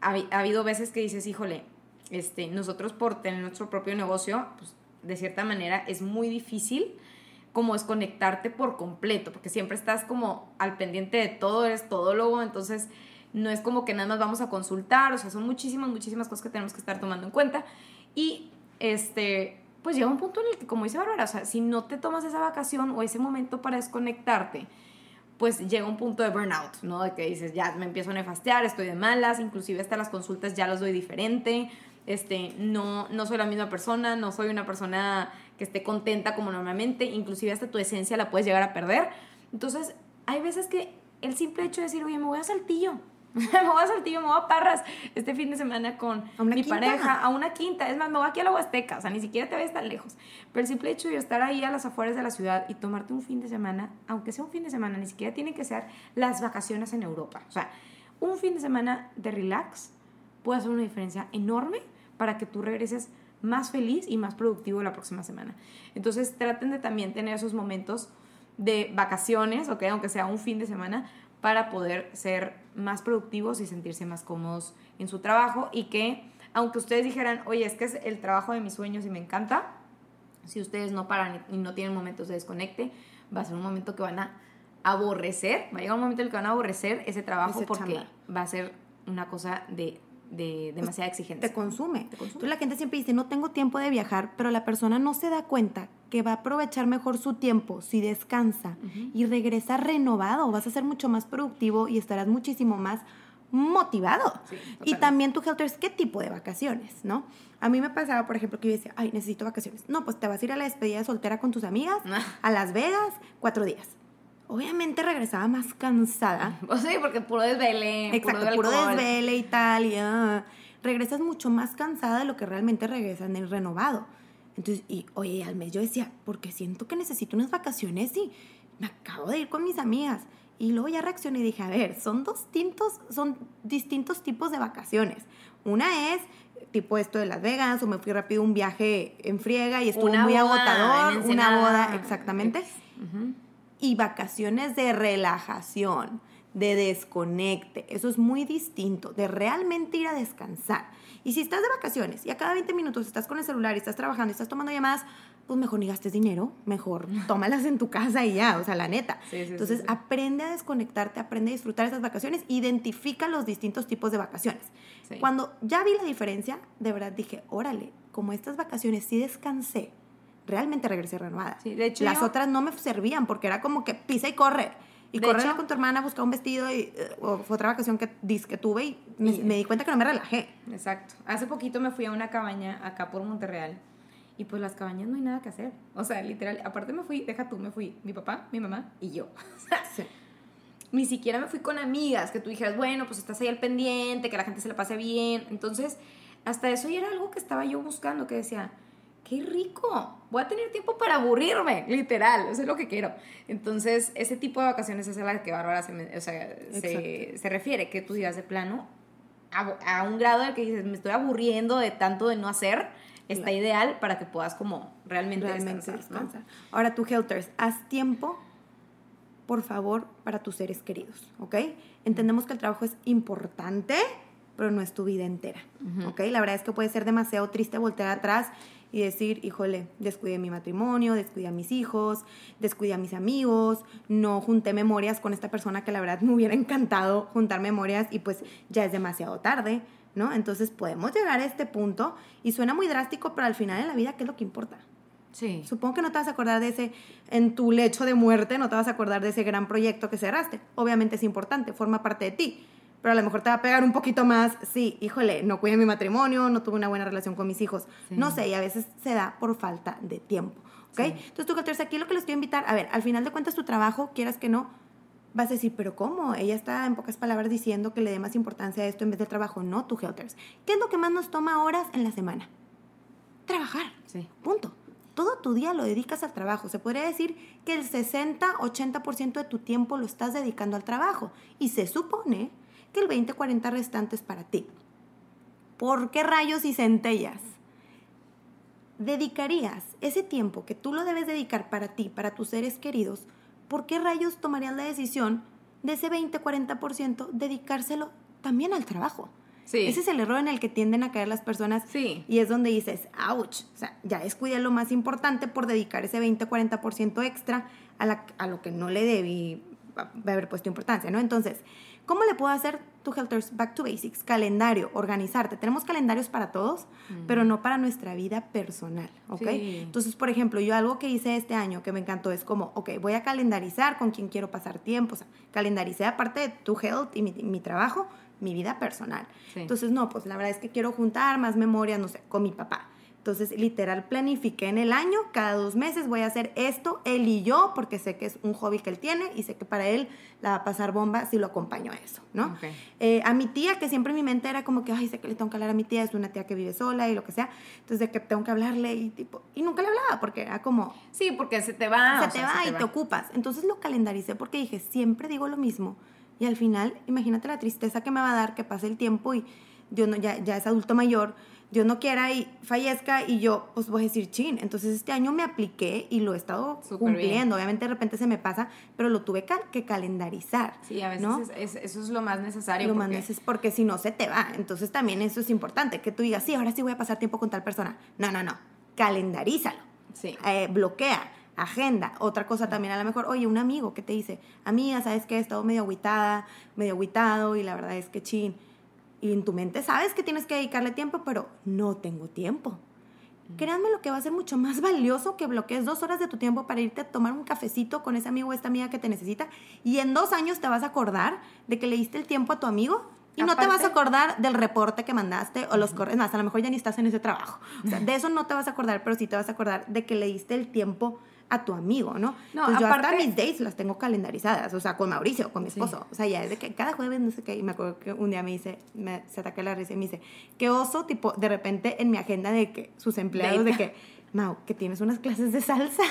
S1: ha, ha habido veces que dices, híjole, este, nosotros por tener nuestro propio negocio, pues de cierta manera es muy difícil como desconectarte por completo, porque siempre estás como al pendiente de todo, eres todólogo, entonces no es como que nada más vamos a consultar, o sea, son muchísimas, muchísimas cosas que tenemos que estar tomando en cuenta. Y este, pues llega un punto en el que, como dice Bárbara, o sea, si no te tomas esa vacación o ese momento para desconectarte, pues llega un punto de burnout, ¿no? De que dices, ya me empiezo a nefastear, estoy de malas, inclusive hasta las consultas ya las doy diferente, este, no, no soy la misma persona, no soy una persona que esté contenta como normalmente, inclusive hasta tu esencia la puedes llegar a perder. Entonces, hay veces que el simple hecho de decir, oye, me voy a Saltillo, me voy a Saltillo, me voy a Parras este fin de semana con mi pareja, a una quinta, es más, me voy aquí a la Huasteca, o sea, ni siquiera te ves tan lejos. Pero el simple hecho de estar ahí a las afueras de la ciudad y tomarte un fin de semana, aunque sea un fin de semana, ni siquiera tiene que ser las vacaciones en Europa. O sea, un fin de semana de relax puede hacer una diferencia enorme para que tú regreses más feliz y más productivo la próxima semana. Entonces traten de también tener esos momentos de vacaciones, ¿ok? Aunque sea un fin de semana, para poder ser más productivos y sentirse más cómodos en su trabajo y que, aunque ustedes dijeran, oye, es que es el trabajo de mis sueños y me encanta, si ustedes no paran y no tienen momentos de desconecte, va a ser un momento que van a aborrecer, va a llegar un momento en el que van a aborrecer ese trabajo porque va a ser una cosa de de pues, demasiada exigencia.
S2: Te consume. te consume. Entonces la gente siempre dice, no tengo tiempo de viajar, pero la persona no se da cuenta que va a aprovechar mejor su tiempo si descansa y regresa renovado. Vas a ser mucho más productivo y estarás muchísimo más motivado. y también tu helters, ¿qué tipo de vacaciones, no? A mí me pasaba, por ejemplo, que yo decía, ay, necesito vacaciones. No, pues te vas a ir a la despedida de soltera con tus amigas, a Las Vegas, cuatro días obviamente regresaba más cansada.
S1: O sí, porque puro desvele.
S2: Exacto, puro, desvele y tal. Y, ah, regresas mucho más cansada de lo que realmente regresas en el renovado. Entonces, y oye, al mes yo decía, porque siento que necesito unas vacaciones y me acabo de ir con mis amigas. Y luego ya reaccioné y dije, a ver, son distintos, son distintos tipos de vacaciones. Una es tipo esto de Las Vegas, o me fui rápido un viaje en friega y estuvo muy agotador, una boda, exactamente y vacaciones de relajación, de desconecte. Eso es muy distinto, de realmente ir a descansar. Y si estás de vacaciones y a cada 20 minutos estás con el celular y estás trabajando y estás tomando llamadas, pues mejor ni gastes dinero, mejor tómalas en tu casa y ya, o sea, la neta. Entonces, aprende a desconectarte, aprende a disfrutar esas vacaciones, identifica los distintos tipos de vacaciones. Cuando ya vi la diferencia, de verdad dije, órale, como estas vacaciones sí descansé, realmente regresé renovada.
S1: Sí, de hecho.
S2: Las otras no me servían porque era como que pisa y corre. Y corre con tu hermana buscar un vestido y eh, fue otra vacación que, que tuve y me, di cuenta que no me relajé.
S1: Exacto. Hace poquito me fui a una cabaña acá por Monterreal y pues las cabañas no hay nada que hacer. O sea, literal, aparte me fui, deja tú, me fui mi papá, mi mamá y yo. sí. Ni siquiera me fui con amigas que tú dijeras, bueno, pues estás ahí al pendiente, que la gente se la pase bien. Entonces, hasta eso ya era algo que estaba yo buscando, que decía, qué rico, voy a tener tiempo para aburrirme, literal, eso es lo que quiero. Entonces, ese tipo de vacaciones es a la que Bárbara se, se, refiere, que tú digas de plano, a, un grado en el que dices, me estoy aburriendo de tanto de no hacer, está ideal para que puedas como realmente, descansar.
S2: Ahora tú, Helters, haz tiempo, por favor, para tus seres queridos, ¿ok? Entendemos que el trabajo es importante, pero no es tu vida entera, ¿ok? La verdad es que puede ser demasiado triste voltear atrás y decir, híjole, descuidé mi matrimonio, descuidé a mis hijos, descuidé a mis amigos, no junté memorias con esta persona que la verdad me hubiera encantado juntar memorias y pues ya es demasiado tarde, ¿no? Entonces podemos llegar a este punto y suena muy drástico, pero al final en la vida, ¿qué es lo que importa?
S1: Sí.
S2: Supongo que no te vas a acordar de ese, en tu lecho de muerte, no te vas a acordar de ese gran proyecto que cerraste. Obviamente es importante, forma parte de ti pero a lo mejor te va a pegar un poquito más, sí, híjole, no cuidé mi matrimonio, no tuve una buena relación con mis hijos, no sé, y a veces se da por falta de tiempo, ¿ok? Entonces tú, Helters, aquí lo que les quiero invitar, a ver, al final de cuentas tu trabajo, quieras que no, vas a decir, pero ¿cómo? Ella está en pocas palabras diciendo que le dé más importancia a esto en vez del trabajo, no, tu Helters. ¿Qué es lo que más nos toma horas en la semana? Trabajar,
S1: sí.
S2: punto todo tu día lo dedicas al trabajo. Se podría decir que el 60-80% de tu tiempo lo estás dedicando al trabajo. Y se supone que el 20-40 restante es para ti. ¿Por qué rayos y centellas? ¿Dedicarías ese tiempo que tú lo debes dedicar para ti, para tus seres queridos? ¿Por qué rayos tomarías la decisión de ese 20-40% dedicárselo también al trabajo? Ese es el error en el que tienden a caer las personas.
S1: Sí.
S2: Y es donde dices, ouch, o sea, ya descuidé lo más importante por dedicar ese 20-40% extra a, la, a lo que no le debí haber puesto importancia, ¿no? Entonces, ¿cómo le puedo hacer tu Helters Back to Basics? Calendario, organizarte. Tenemos calendarios para todos, pero no para nuestra vida personal, ¿ok? Entonces, por ejemplo, yo algo que hice este año que me encantó es como, ok, voy a calendarizar con quién quiero pasar tiempo, o sea, calendaricé aparte de tu health y mi, mi trabajo, mi vida personal. Entonces, no, pues la verdad es que quiero juntar más memorias, no sé, con mi papá. Entonces, literal, planifiqué en el año, cada dos meses voy a hacer esto, él y yo, porque sé que es un hobby que él tiene y sé que para él la va a pasar bomba si lo acompaño a eso, ¿no? Eh, a mi tía, que siempre en mi mente era como que, ay, sé que le tengo que hablar a mi tía, es una tía que vive sola y lo que sea, entonces de que tengo que hablarle y tipo, y nunca le hablaba porque era como...
S1: Sí, porque se te va.
S2: Se te va y te ocupas. Entonces lo calendaricé porque dije, siempre digo lo mismo y al final, imagínate la tristeza que me va a dar que pase el tiempo y yo no, ya, ya es adulto mayor, Dios no quiera y fallezca y yo pues voy a decir chin. Entonces este año me apliqué y lo he estado cumpliendo. Obviamente de repente se me pasa, pero lo tuve que calendarizar.
S1: Sí, a veces eso es lo más necesario.
S2: Lo más necesario porque si no se te va. Entonces también eso es importante, que tú digas, sí, ahora sí voy a pasar tiempo con tal persona. No, no, no. Calendarízalo.
S1: Sí.
S2: Eh, bloquea agenda. Otra cosa también, a lo mejor, oye, un amigo que te dice, amiga, ¿sabes qué? He estado medio aguitada, medio aguitado y la verdad es que chin. Y en tu mente sabes que tienes que dedicarle tiempo, pero no tengo tiempo. Créanme lo que va a ser mucho más valioso que bloquees dos horas de tu tiempo para irte a tomar un cafecito con ese amigo o esta amiga que te necesita y en dos años te vas a acordar de que le diste el tiempo a tu amigo y no te vas a acordar del reporte que mandaste o los correos, más, a lo mejor ya ni estás en ese trabajo. O sea, de eso no te vas a acordar, pero sí te vas a acordar de que le diste el tiempo a tu amigo, ¿no? no Entonces yo hasta mis dates las tengo calendarizadas, o sea, con Mauricio, con mi esposo. O sea, ya es de que cada jueves, no sé qué, y me acuerdo que un día me dice, me, se ataca la risa y me dice, qué oso, tipo, de repente en mi agenda de que sus empleados, de que, Mau, que tienes unas clases de salsa.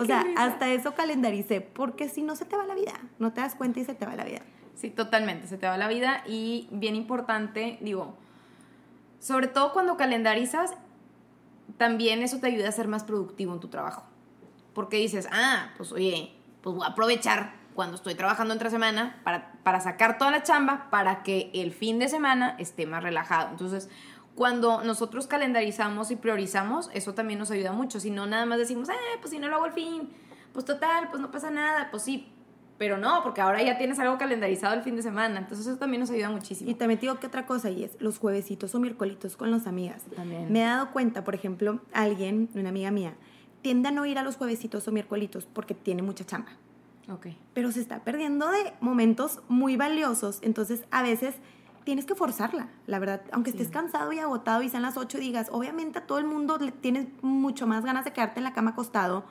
S2: o sea, hasta eso calendaricé, porque si no se te va la vida, no te das cuenta y se te va la vida.
S1: Sí, totalmente, se te va la vida y bien importante, digo, sobre todo cuando calendarizas, también eso te ayuda a ser más productivo en tu trabajo. Porque dices, ah, pues oye, pues voy a aprovechar cuando estoy trabajando entre semana para, para sacar toda la chamba para que el fin de semana esté más relajado. Entonces, cuando nosotros calendarizamos y priorizamos, eso también nos ayuda mucho. Si no, nada más decimos, eh, pues si no lo hago el fin, pues total, pues no pasa nada, pues sí, pero no, porque ahora ya tienes algo calendarizado el fin de semana. Entonces eso también nos ayuda muchísimo.
S2: Y también digo que otra cosa y es los juevesitos o miércolitos con las amigas. También. Me he dado cuenta, por ejemplo, alguien, una amiga mía, tiende a no ir a los juevesitos o miércolitos porque tiene mucha chamba.
S1: Ok.
S2: Pero se está perdiendo de momentos muy valiosos. Entonces a veces tienes que forzarla, la verdad. Aunque estés cansado y agotado y sean las 8 y digas, obviamente a todo el mundo le tienes mucho más ganas de quedarte en la cama acostado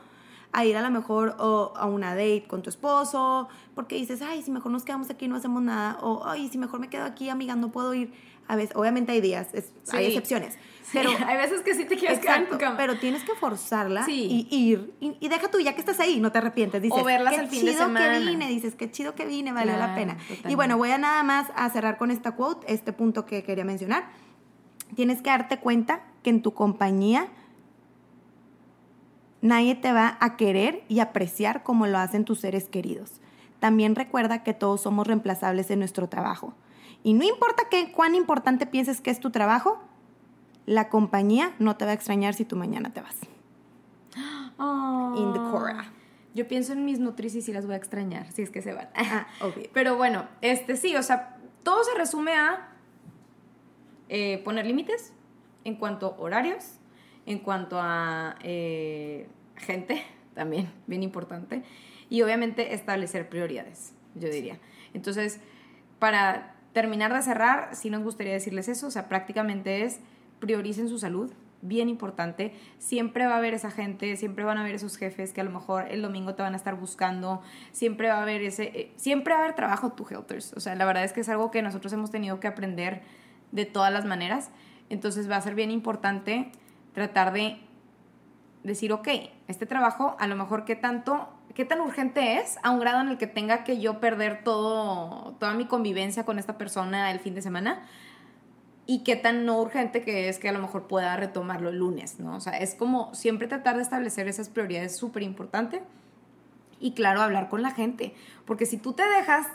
S2: a ir a lo mejor o, a una date con tu esposo, porque dices, ay, si mejor nos quedamos aquí y no hacemos nada, o ay, si mejor me quedo aquí, amiga, no puedo ir. A veces, obviamente hay días, hay excepciones. Pero
S1: hay veces que sí te quieres quedar en tu cama.
S2: Pero tienes que forzarla y ir. Y, deja tú, ya que estás ahí, no te arrepientes. Dices,
S1: o verlas
S2: qué
S1: el fin
S2: chido
S1: de semana.
S2: que vine. Dices, qué chido que vine, valió la pena. Y bueno, voy a nada más a cerrar con esta quote, este punto que quería mencionar. Tienes que darte cuenta que en tu compañía Nadie te va a querer y apreciar como lo hacen tus seres queridos. También recuerda que todos somos reemplazables en nuestro trabajo. Y no importa qué, cuán importante pienses que es tu trabajo, la compañía no te va a extrañar si tú mañana te vas.
S1: Oh.
S2: In the Cora.
S1: Yo pienso en mis nutricis y las voy a extrañar, si es que se van.
S2: Ah,
S1: Pero bueno, este sí, o sea, todo se resume a eh, poner límites en cuanto a horarios, en cuanto a eh, gente, también bien importante, y obviamente establecer prioridades, yo diría. Entonces, para terminar de cerrar, sí nos gustaría decirles eso, o sea, prácticamente es prioricen su salud, bien importante. Siempre va a haber esa gente, siempre van a haber esos jefes que a lo mejor el domingo te van a estar buscando, siempre va a haber ese, eh, siempre va a haber trabajo to helters. O sea, la verdad es que es algo que nosotros hemos tenido que aprender de todas las maneras. Entonces va a ser bien importante tratar de decir, ok, este trabajo a lo mejor qué tanto, qué tan urgente es a un grado en el que tenga que yo perder todo, toda mi convivencia con esta persona el fin de semana y qué tan no urgente que es que a lo mejor pueda retomarlo el lunes, ¿no? O sea, es como siempre tratar de establecer esas prioridades súper importante y claro, hablar con la gente, porque si tú te dejas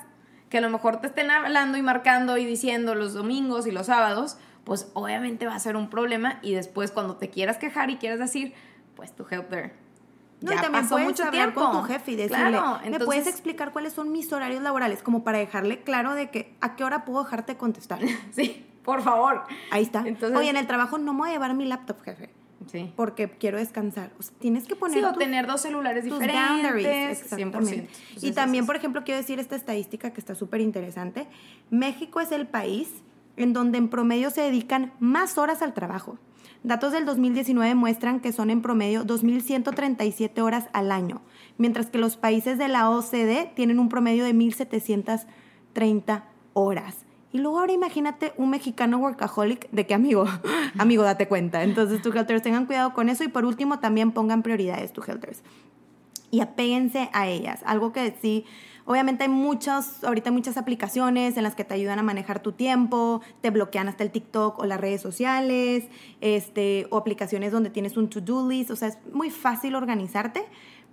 S1: que a lo mejor te estén hablando y marcando y diciendo los domingos y los sábados, pues obviamente va a ser un problema y después cuando te quieras quejar y quieras decir, pues tu helper
S2: no, y también puedes mucho hablar con tu jefe y decirle, ¿me puedes explicar cuáles son mis horarios laborales? Como para dejarle claro de que a qué hora puedo dejarte contestar.
S1: sí, por favor.
S2: Ahí está. Entonces, Oye, en el trabajo no me voy a llevar mi laptop, jefe. Sí. Porque quiero descansar. O sea, tienes que poner.
S1: Sí, o tener dos celulares diferentes.
S2: Exactamente. y también, por ejemplo, quiero decir esta estadística que está súper interesante. México es el país en donde en promedio se dedican más horas al trabajo. Datos del 2019 muestran que son en promedio 2.137 horas al año, mientras que los países de la OCDE tienen un promedio de 1.730 horas. Y luego ahora imagínate un mexicano workaholic, ¿de qué amigo? amigo, date cuenta. Entonces, tu helters, tengan cuidado con eso y por último también pongan prioridades, tu helters. Y apéguense a ellas. Algo que sí Obviamente hay muchas, ahorita hay muchas aplicaciones en las que te ayudan a manejar tu tiempo, te bloquean hasta el TikTok o las redes sociales, este, o aplicaciones donde tienes un to-do list, o sea, es muy fácil organizarte,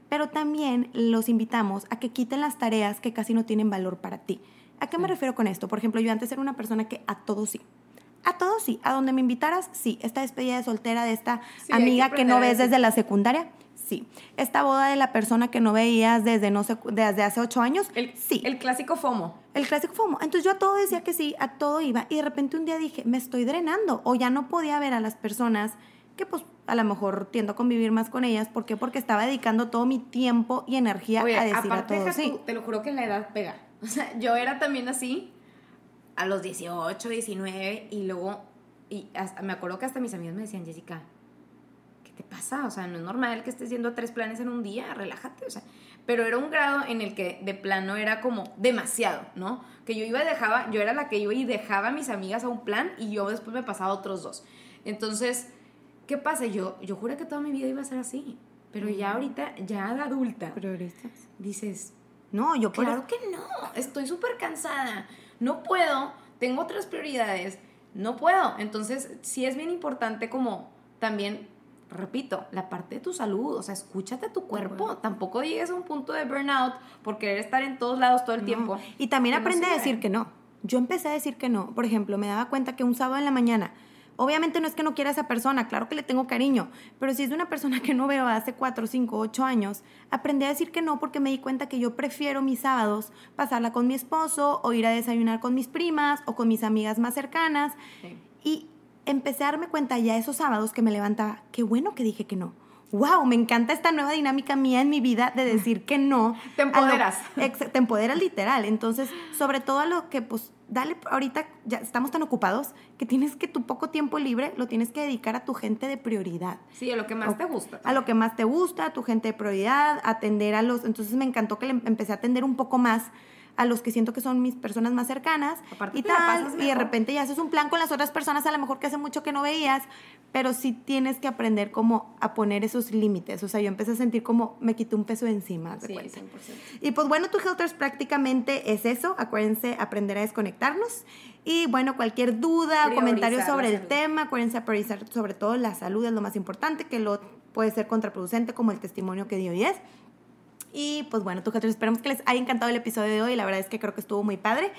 S2: pero también los invitamos a que quiten las tareas que casi no tienen valor para ti. ¿A qué me refiero con esto? Por ejemplo, yo antes era una persona que a todo sí. A todo sí. A donde me invitaras, sí. Esta despedida de soltera de esta amiga que no ves desde la secundaria, Sí. Esta boda de la persona que no veías desde, no sé, desde hace ocho años,
S1: el,
S2: sí.
S1: El clásico FOMO.
S2: El clásico FOMO. Entonces yo a todo decía que sí, a todo iba. Y de repente un día dije, me estoy drenando. O ya no podía ver a las personas que pues a lo mejor tiendo a convivir más con ellas. ¿Por qué? Porque estaba dedicando todo mi tiempo y energía a decir a todo sí.
S1: te lo juro que la edad pega. O sea, yo era también así a los 18, 19 y luego, y hasta, me acuerdo que hasta mis amigos me decían, Jessica, ¿qué pasa? O sea, no es normal que estés yendo a tres planes en un día, relájate, o sea. Pero era un grado en el que de plano era como demasiado, ¿no? Que yo iba y dejaba, yo era la que iba y dejaba a mis amigas a un plan y yo después me pasaba a otros dos. Entonces, ¿qué pasa? Yo, yo juré que toda mi vida iba a ser así. Pero ya ahorita, ya de adulta,
S2: Prioristas.
S1: dices, no, yo claro que no, estoy súper cansada, no puedo, tengo otras prioridades, no puedo. Entonces, sí es bien importante como también repito, la parte de tu salud, o sea, escúchate a tu cuerpo, tampoco llegues a un punto de burnout por querer estar en todos lados todo el tiempo.
S2: Y también aprende a decir que no. Yo empecé a decir que no. Por ejemplo, me daba cuenta que un sábado en la mañana, obviamente no es que no quiera a esa persona, claro que le tengo cariño, pero si es de una persona que no veo hace 4, 5, 8 años, aprendí a decir que no porque me di cuenta que yo prefiero mis sábados pasarla con mi esposo o ir a desayunar con mis primas o con mis amigas más cercanas. Y empecé a darme cuenta ya esos sábados que me levantaba, qué bueno que dije que no. Wow, me encanta esta nueva dinámica mía en mi vida de decir que no.
S1: Te empoderas.
S2: te empoderas literal. Entonces, sobre todo a lo que, pues, dale, ahorita ya estamos tan ocupados que tienes que tu poco tiempo libre lo tienes que dedicar a tu gente de prioridad.
S1: Sí, a lo que más te gusta.
S2: A lo que más te gusta, a tu gente de prioridad, atender a los... Entonces me encantó que le empecé a atender un poco más a los que siento que son mis personas más cercanas y tal, y de repente ya haces un plan con las otras personas a lo mejor que hace mucho que no veías, pero sí tienes que aprender como a poner esos límites, o sea, yo empecé a sentir como me quité un peso encima, de sí, 100%. Y pues bueno, tu Helters prácticamente es eso, acuérdense aprender a desconectarnos. Y bueno, cualquier duda, comentario sobre el tema, acuérdense a priorizar sobre todo la salud es lo más importante, que lo puede ser contraproducente como el testimonio que dio y es. Y pues bueno, tú esperamos que les haya encantado el episodio de hoy. La verdad es que creo que estuvo muy padre.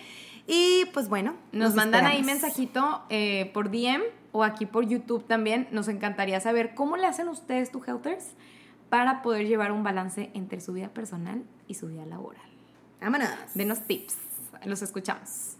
S2: Y pues bueno.
S1: Nos, mandan ahí mensajito eh, por DM o aquí por YouTube también. Nos encantaría saber cómo le hacen ustedes, tu Helters, para poder llevar un balance entre su vida personal y su vida laboral.
S2: Vámonos.
S1: Denos tips. Los escuchamos.